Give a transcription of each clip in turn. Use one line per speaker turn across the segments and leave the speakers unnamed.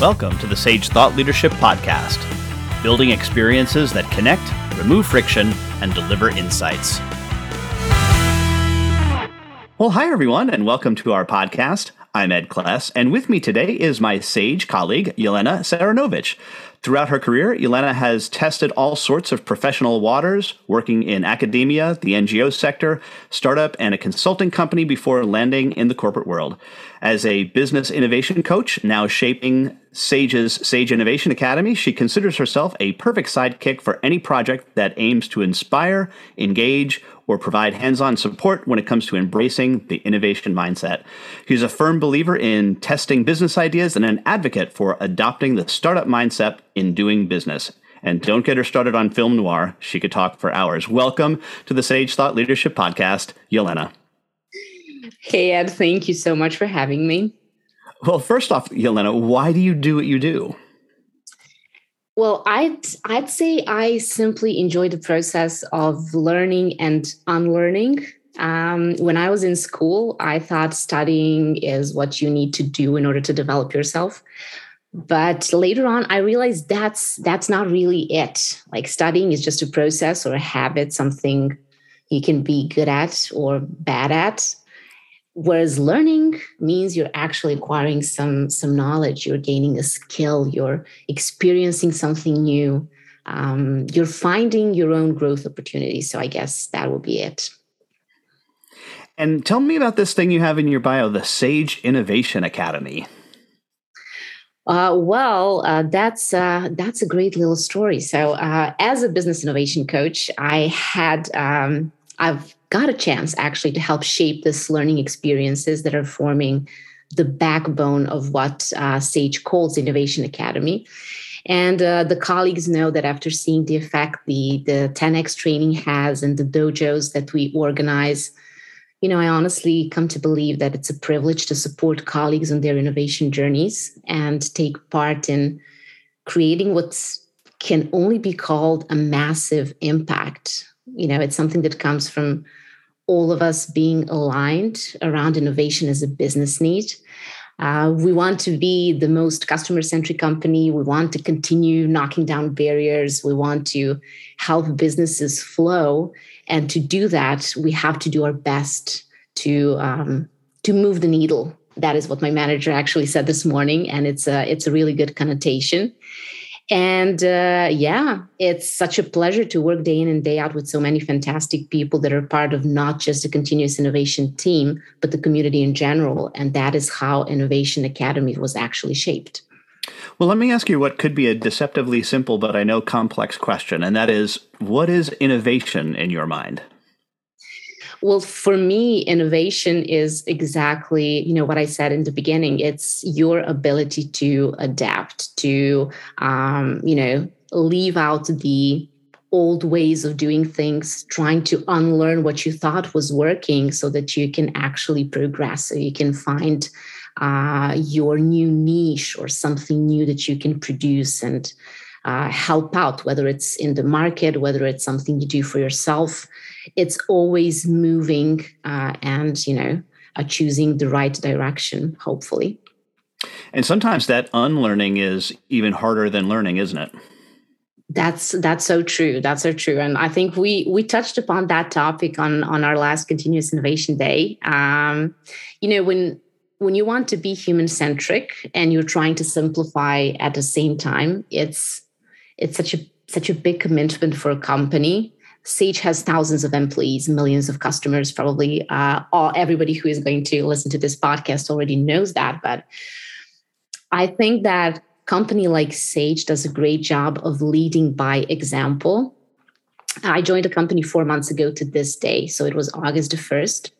Welcome to the Sage Thought Leadership Podcast, building experiences that connect, remove friction, and deliver insights. Well, hi, everyone, and welcome to our podcast. I'm Ed Kless, and with me today is my Sage colleague, Yelena Saranovich. Throughout her career, Yelena has tested all sorts of professional waters, working in academia, the NGO sector, startup, and a consulting company before landing in the corporate world. As a business innovation coach, now shaping Sage's Sage Innovation Academy, she considers herself a perfect sidekick for any project that aims to inspire, engage, or provide hands on support when it comes to embracing the innovation mindset. He's a firm believer in testing business ideas and an advocate for adopting the startup mindset in doing business. And don't get her started on film noir. She could talk for hours. Welcome to the Sage Thought Leadership Podcast, Yelena.
Hey, Ed, thank you so much for having me.
Well, first off, Yelena, why do you do what you do?
Well, I'd I'd say I simply enjoy the process of learning and unlearning. Um, when I was in school, I thought studying is what you need to do in order to develop yourself. But later on, I realized that's that's not really it. Like studying is just a process or a habit, something you can be good at or bad at. Whereas learning means you're actually acquiring some some knowledge, you're gaining a skill, you're experiencing something new, um, you're finding your own growth opportunities. So I guess that will be it.
And tell me about this thing you have in your bio, the Sage Innovation Academy.
Uh, well, uh, that's uh, that's a great little story. So, uh, as a business innovation coach, I had um, I've got a chance actually to help shape this learning experiences that are forming the backbone of what uh, Sage calls Innovation Academy. And uh, the colleagues know that after seeing the effect the, the 10x training has and the dojos that we organize, you know, I honestly come to believe that it's a privilege to support colleagues on their innovation journeys and take part in creating what can only be called a massive impact. You know, it's something that comes from all of us being aligned around innovation as a business need. Uh, we want to be the most customer centric company. We want to continue knocking down barriers. We want to help businesses flow. And to do that, we have to do our best to, um, to move the needle. That is what my manager actually said this morning. And it's a, it's a really good connotation. And uh, yeah, it's such a pleasure to work day in and day out with so many fantastic people that are part of not just the continuous innovation team, but the community in general. And that is how Innovation Academy was actually shaped.
Well, let me ask you what could be a deceptively simple, but I know complex question. And that is what is innovation in your mind?
Well, for me, innovation is exactly, you know, what I said in the beginning. It's your ability to adapt, to, um, you know, leave out the old ways of doing things, trying to unlearn what you thought was working so that you can actually progress, so you can find uh, your new niche or something new that you can produce and uh, help out, whether it's in the market, whether it's something you do for yourself. It's always moving uh, and you know uh, choosing the right direction hopefully.
And sometimes that unlearning is even harder than learning isn't it?
That's that's so true. That's so true. And i think we we touched upon that topic on on our last continuous innovation day. Um you know when when you want to be human centric and you're trying to simplify at the same time it's it's such a such a big commitment for a company Sage has thousands of employees, millions of customers. Probably uh, all everybody who is going to listen to this podcast already knows that. But I think that company like Sage does a great job of leading by example. I joined a company four months ago to this day, so it was August the first,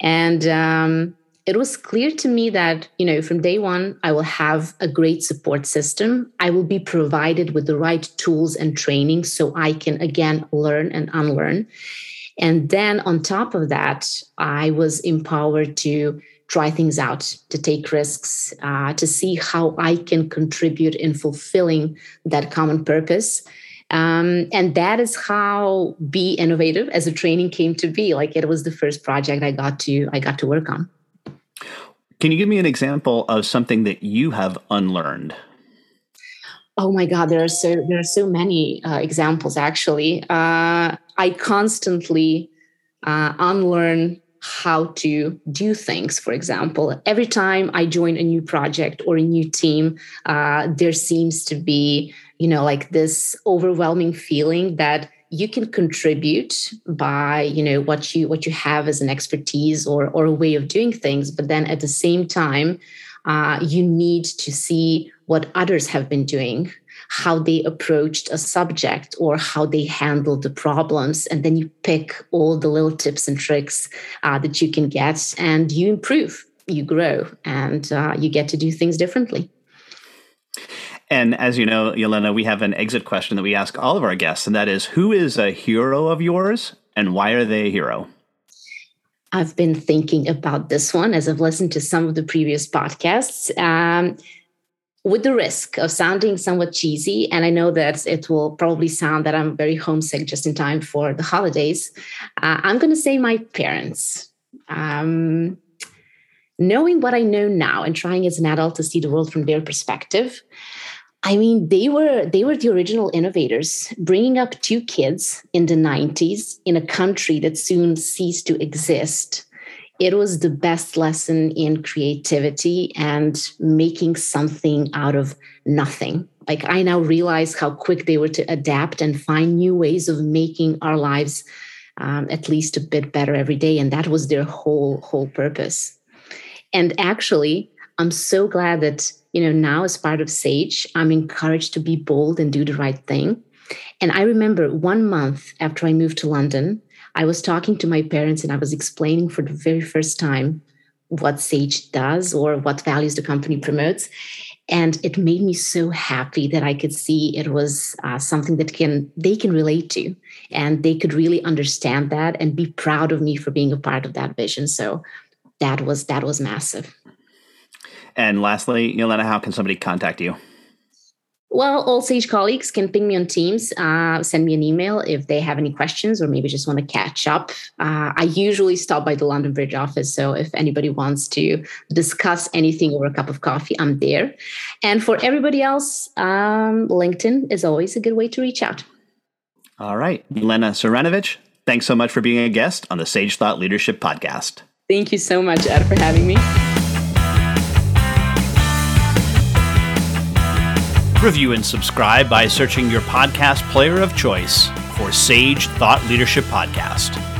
and um, it was clear to me that you know from day one i will have a great support system. I will be provided with the right tools and training so i can again learn and unlearn. And then on top of that i was empowered to try things out to take risks uh, to see how i can contribute in fulfilling that common purpose. Um, and that is how be innovative as a training came to be. Like it was the first project i got to i got to work on
can you give me an example of something that you have unlearned?
Oh my God, there are so there are so many uh, examples. Actually, uh, I constantly uh, unlearn how to do things. For example, every time I join a new project or a new team, uh, there seems to be, you know, like this overwhelming feeling that you can contribute by you know what you what you have as an expertise or or a way of doing things but then at the same time uh, you need to see what others have been doing how they approached a subject or how they handled the problems and then you pick all the little tips and tricks uh, that you can get and you improve you grow and uh, you get to do things differently
and as you know, Yelena, we have an exit question that we ask all of our guests, and that is who is a hero of yours and why are they a hero?
I've been thinking about this one as I've listened to some of the previous podcasts. Um, with the risk of sounding somewhat cheesy, and I know that it will probably sound that I'm very homesick just in time for the holidays, uh, I'm going to say my parents. Um, knowing what I know now and trying as an adult to see the world from their perspective, I mean, they were they were the original innovators, bringing up two kids in the 90s in a country that soon ceased to exist. It was the best lesson in creativity and making something out of nothing. Like I now realize how quick they were to adapt and find new ways of making our lives um, at least a bit better every day, and that was their whole whole purpose. And actually, I'm so glad that you know, now as part of Sage, I'm encouraged to be bold and do the right thing. And I remember one month after I moved to London, I was talking to my parents and I was explaining for the very first time what Sage does or what values the company promotes. And it made me so happy that I could see it was uh, something that can they can relate to, and they could really understand that and be proud of me for being a part of that vision. So that was that was massive.
And lastly, Yelena, how can somebody contact you?
Well, all Sage colleagues can ping me on Teams, uh, send me an email if they have any questions or maybe just want to catch up. Uh, I usually stop by the London Bridge office. So if anybody wants to discuss anything over a cup of coffee, I'm there. And for everybody else, um, LinkedIn is always a good way to reach out.
All right. Yelena Ceranovich, thanks so much for being a guest on the Sage Thought Leadership Podcast.
Thank you so much, Ed, for having me.
Review and subscribe by searching your podcast player of choice for Sage Thought Leadership Podcast.